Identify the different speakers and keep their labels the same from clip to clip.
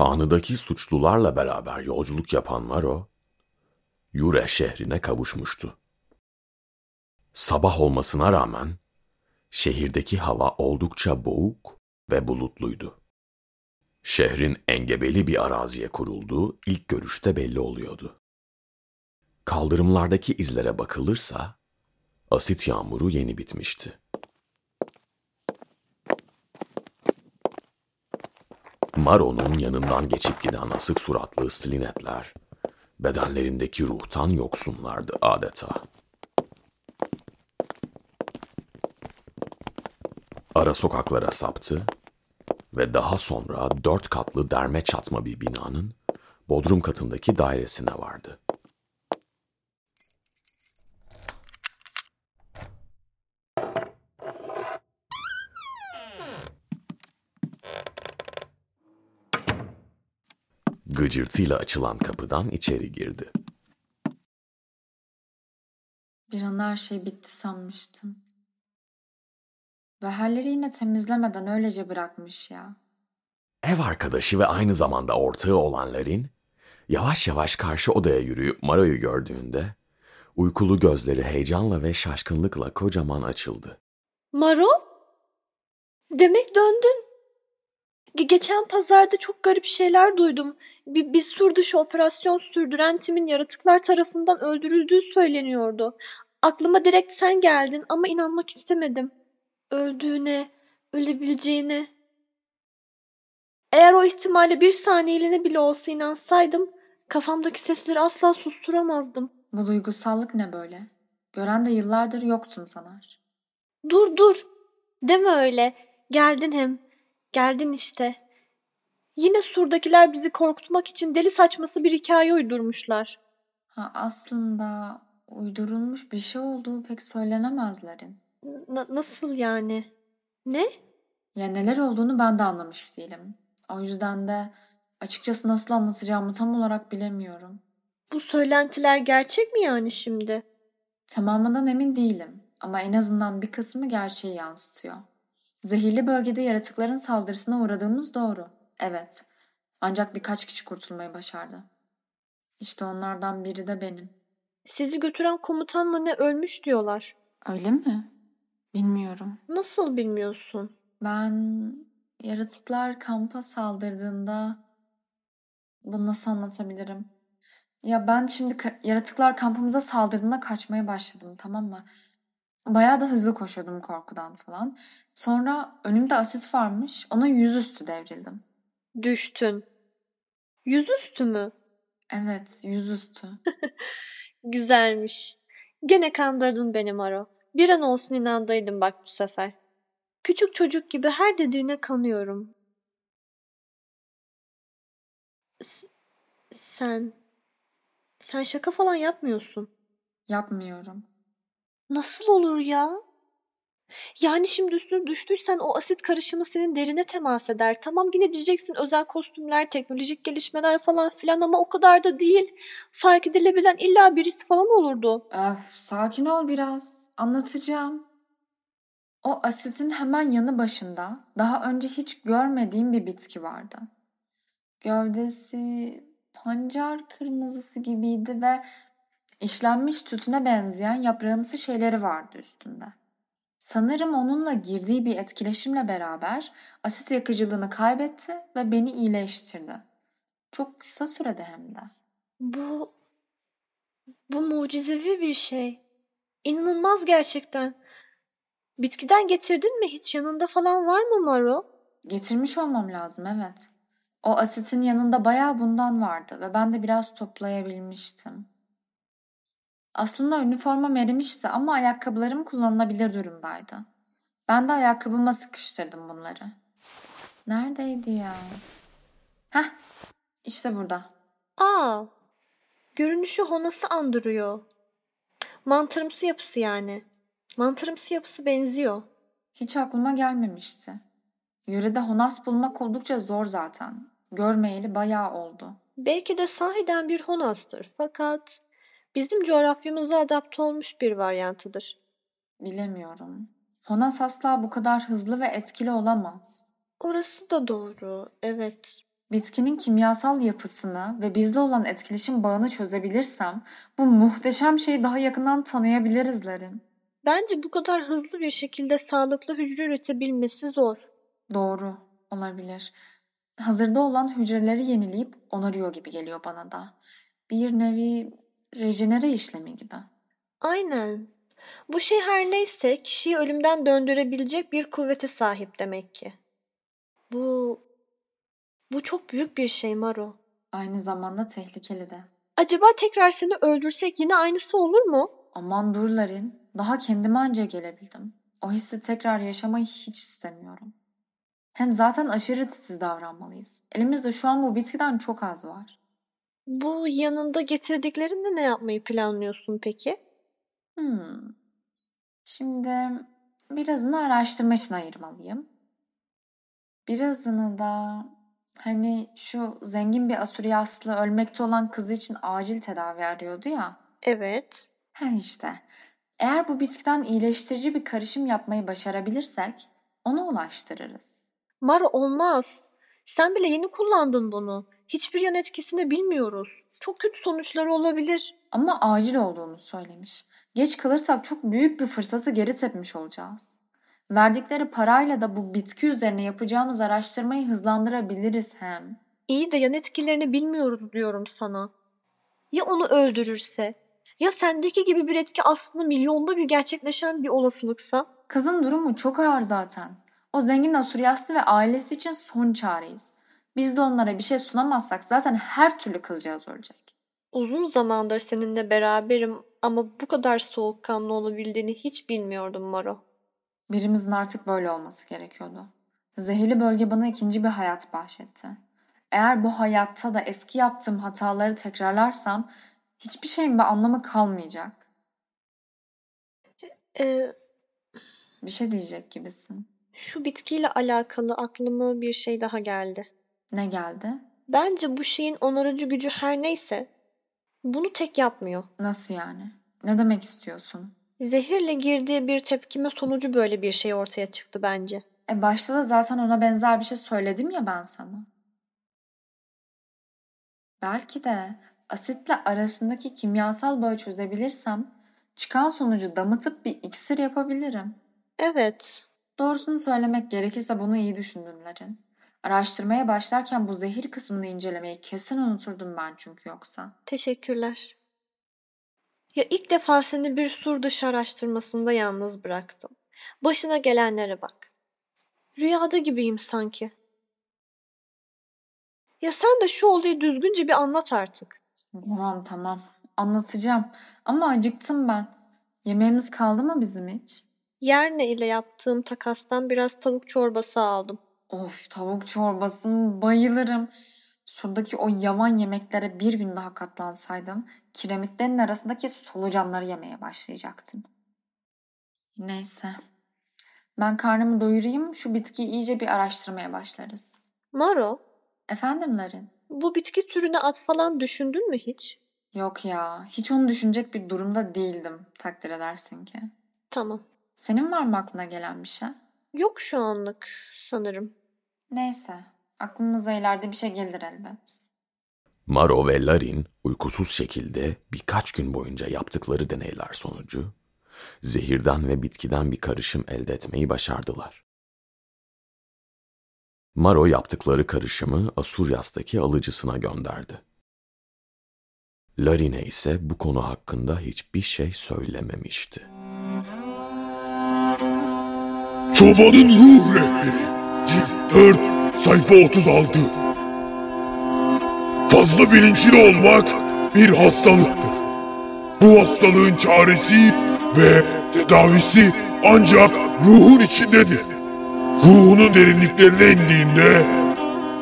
Speaker 1: Kanı'daki suçlularla beraber yolculuk yapan Maro, Yure şehrine kavuşmuştu. Sabah olmasına rağmen şehirdeki hava oldukça boğuk ve bulutluydu. Şehrin engebeli bir araziye kurulduğu ilk görüşte belli oluyordu. Kaldırımlardaki izlere bakılırsa asit yağmuru yeni bitmişti. Maro'nun yanından geçip giden asık suratlı slinetler, bedenlerindeki ruhtan yoksunlardı adeta. Ara sokaklara saptı ve daha sonra dört katlı derme çatma bir binanın bodrum katındaki dairesine vardı. Gıcırtıyla açılan kapıdan içeri girdi.
Speaker 2: Bir an her şey bitti sanmıştım. Ve halleri yine temizlemeden öylece bırakmış ya.
Speaker 1: Ev arkadaşı ve aynı zamanda ortağı olan Larin, yavaş yavaş karşı odaya yürüyüp Maro'yu gördüğünde, uykulu gözleri heyecanla ve şaşkınlıkla kocaman açıldı.
Speaker 3: Maro? Demek döndün. Ge- Geçen pazarda çok garip şeyler duydum. Bir, bir sur dışı operasyon sürdüren timin yaratıklar tarafından öldürüldüğü söyleniyordu. Aklıma direkt sen geldin ama inanmak istemedim. Öldüğüne, ölebileceğine. Eğer o ihtimale bir saniyeliğine bile olsa inansaydım, kafamdaki sesleri asla susturamazdım.
Speaker 2: Bu duygusallık ne böyle? Gören de yıllardır yoksun sanar.
Speaker 3: Dur dur. Deme öyle. Geldin hem. Geldin işte. Yine surdakiler bizi korkutmak için deli saçması bir hikaye uydurmuşlar.
Speaker 2: Ha aslında uydurulmuş bir şey olduğu pek söylenemezlerin.
Speaker 3: Na- nasıl yani? Ne?
Speaker 2: Ya neler olduğunu ben de anlamış değilim. O yüzden de açıkçası nasıl anlatacağımı tam olarak bilemiyorum.
Speaker 3: Bu söylentiler gerçek mi yani şimdi?
Speaker 2: Tamamından emin değilim ama en azından bir kısmı gerçeği yansıtıyor. Zehirli bölgede yaratıkların saldırısına uğradığımız doğru. Evet. Ancak birkaç kişi kurtulmayı başardı. İşte onlardan biri de benim.
Speaker 3: Sizi götüren komutan mı ne ölmüş diyorlar.
Speaker 2: Öyle mi? Bilmiyorum.
Speaker 3: Nasıl bilmiyorsun?
Speaker 2: Ben yaratıklar kampa saldırdığında bunu nasıl anlatabilirim? Ya ben şimdi ka- yaratıklar kampımıza saldırdığında kaçmaya başladım tamam mı? Bayağı da hızlı koşuyordum korkudan falan. Sonra önümde asit varmış. Ona yüzüstü devrildim.
Speaker 3: Düştün. Yüzüstü mü?
Speaker 2: Evet yüzüstü.
Speaker 3: Güzelmiş. Gene kandırdın beni Maro. Bir an olsun inandaydım bak bu sefer. Küçük çocuk gibi her dediğine kanıyorum. S- sen... Sen şaka falan yapmıyorsun.
Speaker 2: Yapmıyorum.
Speaker 3: Nasıl olur ya? Yani şimdi üstüne düştüysen o asit karışımı senin derine temas eder. Tamam yine diyeceksin özel kostümler, teknolojik gelişmeler falan filan ama o kadar da değil. Fark edilebilen illa birisi falan olurdu.
Speaker 2: Öf, sakin ol biraz. Anlatacağım. O asitin hemen yanı başında daha önce hiç görmediğim bir bitki vardı. Gövdesi pancar kırmızısı gibiydi ve işlenmiş tütüne benzeyen yaprağımsı şeyleri vardı üstünde. Sanırım onunla girdiği bir etkileşimle beraber asit yakıcılığını kaybetti ve beni iyileştirdi. Çok kısa sürede hem de.
Speaker 3: Bu bu mucizevi bir şey. İnanılmaz gerçekten. Bitkiden getirdin mi hiç? Yanında falan var mı Maro?
Speaker 2: Getirmiş olmam lazım evet. O asitin yanında bayağı bundan vardı ve ben de biraz toplayabilmiştim. Aslında üniformam erimişti ama ayakkabılarım kullanılabilir durumdaydı. Ben de ayakkabıma sıkıştırdım bunları. Neredeydi ya? Heh, işte burada.
Speaker 3: Aa, görünüşü Honas'ı andırıyor. Mantarımsı yapısı yani. Mantarımsı yapısı benziyor.
Speaker 2: Hiç aklıma gelmemişti. Yörede honas bulmak oldukça zor zaten. Görmeyeli bayağı oldu.
Speaker 3: Belki de sahiden bir Honas'tır fakat bizim coğrafyamıza adapte olmuş bir varyantıdır.
Speaker 2: Bilemiyorum. Honas asla bu kadar hızlı ve etkili olamaz.
Speaker 3: Orası da doğru, evet.
Speaker 2: Bitkinin kimyasal yapısını ve bizle olan etkileşim bağını çözebilirsem bu muhteşem şeyi daha yakından tanıyabiliriz Larin.
Speaker 3: Bence bu kadar hızlı bir şekilde sağlıklı hücre üretebilmesi zor.
Speaker 2: Doğru, olabilir. Hazırda olan hücreleri yenileyip onarıyor gibi geliyor bana da. Bir nevi rejenere işlemi gibi.
Speaker 3: Aynen. Bu şey her neyse kişiyi ölümden döndürebilecek bir kuvvete sahip demek ki. Bu bu çok büyük bir şey Maro.
Speaker 2: Aynı zamanda tehlikeli de.
Speaker 3: Acaba tekrar seni öldürsek yine aynısı olur mu?
Speaker 2: Aman dur Larin, daha kendime anca gelebildim. O hissi tekrar yaşamayı hiç istemiyorum. Hem zaten aşırı titiz davranmalıyız. Elimizde şu an bu bitkiden çok az var.
Speaker 3: Bu yanında getirdiklerinle ne yapmayı planlıyorsun peki?
Speaker 2: Hmm. Şimdi birazını araştırma için ayırmalıyım. Birazını da hani şu zengin bir Asuryaslı ölmekte olan kızı için acil tedavi arıyordu ya.
Speaker 3: Evet.
Speaker 2: Ha işte. Eğer bu bitkiden iyileştirici bir karışım yapmayı başarabilirsek ona ulaştırırız.
Speaker 3: Maro olmaz. Sen bile yeni kullandın bunu. Hiçbir yan etkisini bilmiyoruz. Çok kötü sonuçları olabilir.
Speaker 2: Ama acil olduğunu söylemiş. Geç kalırsak çok büyük bir fırsatı geri tepmiş olacağız. Verdikleri parayla da bu bitki üzerine yapacağımız araştırmayı hızlandırabiliriz hem.
Speaker 3: İyi de yan etkilerini bilmiyoruz diyorum sana. Ya onu öldürürse? Ya sendeki gibi bir etki aslında milyonda bir gerçekleşen bir olasılıksa?
Speaker 2: Kızın durumu çok ağır zaten. O zengin Asuryaslı ve ailesi için son çareyiz. Biz de onlara bir şey sunamazsak zaten her türlü kızcağız ölecek.
Speaker 3: Uzun zamandır seninle beraberim ama bu kadar soğukkanlı olabildiğini hiç bilmiyordum Maro.
Speaker 2: Birimizin artık böyle olması gerekiyordu. Zehirli bölge bana ikinci bir hayat bahşetti. Eğer bu hayatta da eski yaptığım hataları tekrarlarsam hiçbir şeyin bir anlamı kalmayacak.
Speaker 3: Ee,
Speaker 2: Bir şey diyecek gibisin.
Speaker 3: şu bitkiyle alakalı aklıma bir şey daha geldi.
Speaker 2: Ne geldi?
Speaker 3: Bence bu şeyin onarıcı gücü her neyse bunu tek yapmıyor.
Speaker 2: Nasıl yani? Ne demek istiyorsun?
Speaker 3: Zehirle girdiği bir tepkime sonucu böyle bir şey ortaya çıktı bence.
Speaker 2: E başta da zaten ona benzer bir şey söyledim ya ben sana. Belki de asitle arasındaki kimyasal bağı çözebilirsem çıkan sonucu damıtıp bir iksir yapabilirim.
Speaker 3: Evet,
Speaker 2: Doğrusunu söylemek gerekirse bunu iyi düşündünlerin. Araştırmaya başlarken bu zehir kısmını incelemeyi kesin unuturdum ben çünkü yoksa.
Speaker 3: teşekkürler. Ya ilk defa seni bir sur dışı araştırmasında yalnız bıraktım. Başına gelenlere bak. Rüyada gibiyim sanki. Ya sen de şu olayı düzgünce bir anlat artık.
Speaker 2: Tamam tamam anlatacağım ama acıktım ben. Yemeğimiz kaldı mı bizim hiç?
Speaker 3: Yerne ile yaptığım takastan biraz tavuk çorbası aldım.
Speaker 2: Of tavuk çorbasını bayılırım. Surdaki o yavan yemeklere bir gün daha katlansaydım kiremitlerin arasındaki solucanları yemeye başlayacaktım. Neyse. Ben karnımı doyurayım şu bitkiyi iyice bir araştırmaya başlarız.
Speaker 3: Maro,
Speaker 2: Efendim Larin?
Speaker 3: bu bitki türüne ad falan düşündün mü hiç?
Speaker 2: Yok ya hiç onu düşünecek bir durumda değildim takdir edersin ki.
Speaker 3: Tamam.
Speaker 2: Senin var mı aklına gelen bir şey?
Speaker 3: Yok şu anlık sanırım.
Speaker 2: Neyse aklımıza ileride bir şey gelir elbet.
Speaker 1: Maro ve Larin uykusuz şekilde birkaç gün boyunca yaptıkları deneyler sonucu zehirden ve bitkiden bir karışım elde etmeyi başardılar. Maro yaptıkları karışımı Asuryas'taki alıcısına gönderdi. Larine ise bu konu hakkında hiçbir şey söylememişti.
Speaker 4: Çobanın Ruh Rehberi 4 Sayfa 36 Fazla bilinçli olmak bir hastalıktır. Bu hastalığın çaresi ve tedavisi ancak ruhun içindedir. Ruhunun derinliklerine indiğinde,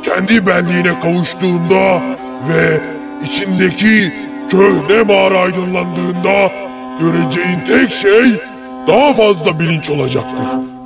Speaker 4: kendi benliğine kavuştuğunda ve içindeki köhne mağara aydınlandığında göreceğin tek şey daha fazla bilinç olacaktır.